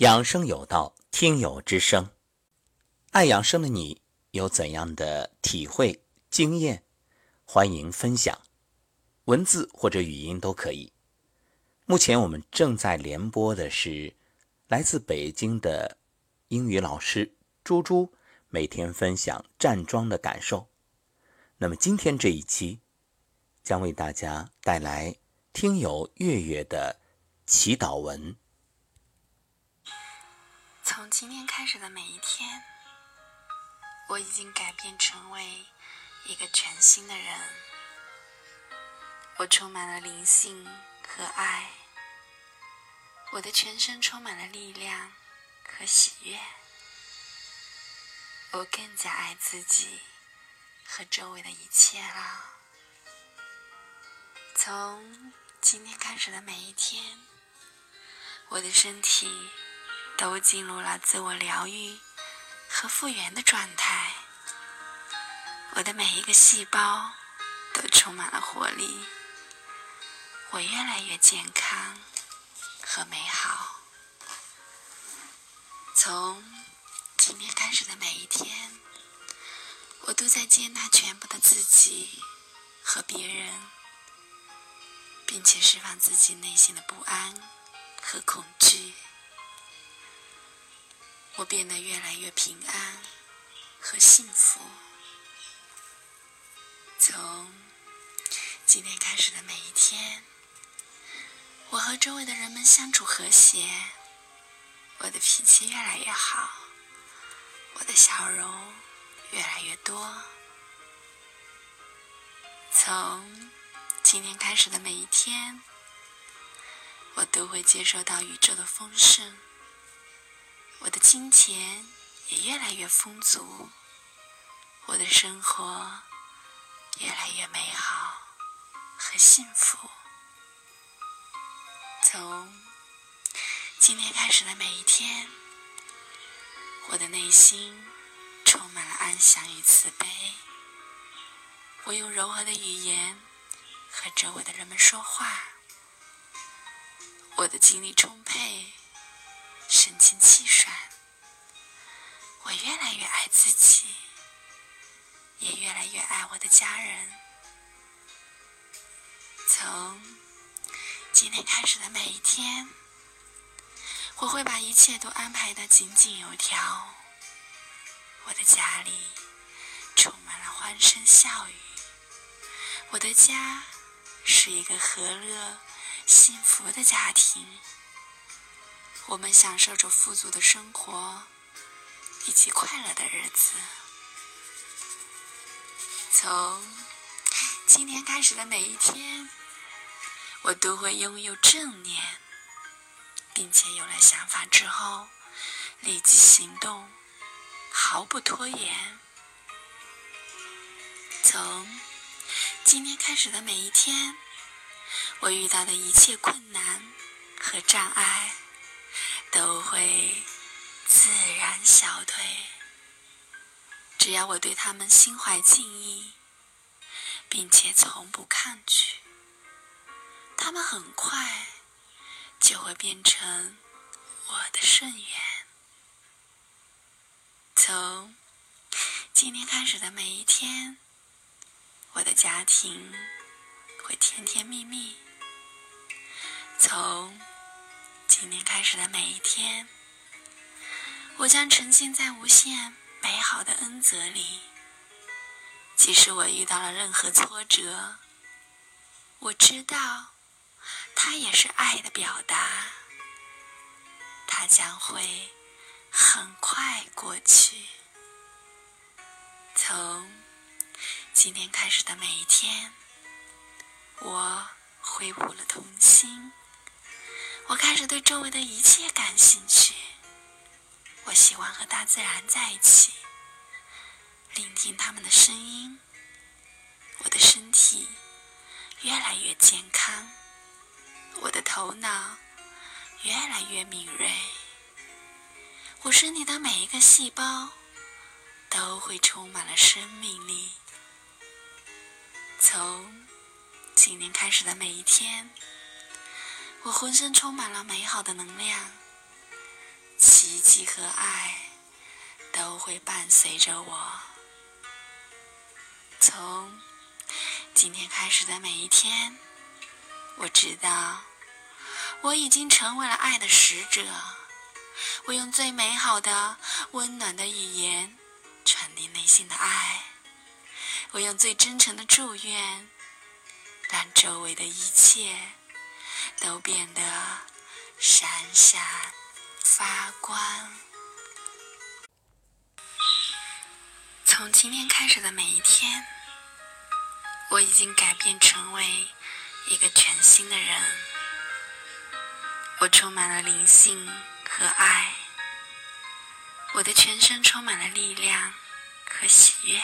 养生有道，听友之声。爱养生的你有怎样的体会、经验？欢迎分享，文字或者语音都可以。目前我们正在联播的是来自北京的英语老师猪猪，每天分享站桩的感受。那么今天这一期将为大家带来听友月月的祈祷文。从今天开始的每一天，我已经改变成为一个全新的人。我充满了灵性和爱，我的全身充满了力量和喜悦。我更加爱自己和周围的一切了。从今天开始的每一天，我的身体。都进入了自我疗愈和复原的状态，我的每一个细胞都充满了活力，我越来越健康和美好。从今天开始的每一天，我都在接纳全部的自己和别人，并且释放自己内心的不安和恐惧。我变得越来越平安和幸福。从今天开始的每一天，我和周围的人们相处和谐，我的脾气越来越好，我的笑容越来越多。从今天开始的每一天，我都会接受到宇宙的丰盛。金钱也越来越丰足，我的生活越来越美好和幸福。从今天开始的每一天，我的内心充满了安详与慈悲。我用柔和的语言和周围的人们说话，我的精力充沛。神清气爽，我越来越爱自己，也越来越爱我的家人。从今天开始的每一天，我会把一切都安排的井井有条。我的家里充满了欢声笑语，我的家是一个和乐、幸福的家庭。我们享受着富足的生活以及快乐的日子。从今天开始的每一天，我都会拥有正念，并且有了想法之后立即行动，毫不拖延。从今天开始的每一天，我遇到的一切困难和障碍。小腿。只要我对他们心怀敬意，并且从不抗拒，他们很快就会变成我的圣源。从今天开始的每一天，我的家庭会甜甜蜜蜜。从今天开始的每一天，我将沉浸在无限美好的恩泽里。即使我遇到了任何挫折，我知道，它也是爱的表达。它将会很快过去。从今天开始的每一天，我恢复了童心。我开始对周围的一切感兴趣。我喜欢和大自然在一起，聆听它们的声音。我的身体越来越健康，我的头脑越来越敏锐。我身体的每一个细胞都会充满了生命力。从今天开始的每一天。我浑身充满了美好的能量，激和爱都会伴随着我。从今天开始的每一天，我知道我已经成为了爱的使者。我用最美好的、温暖的语言传递内心的爱。我用最真诚的祝愿，让周围的一切都变得闪闪发光。从今天开始的每一天，我已经改变成为一个全新的人。我充满了灵性和爱，我的全身充满了力量和喜悦。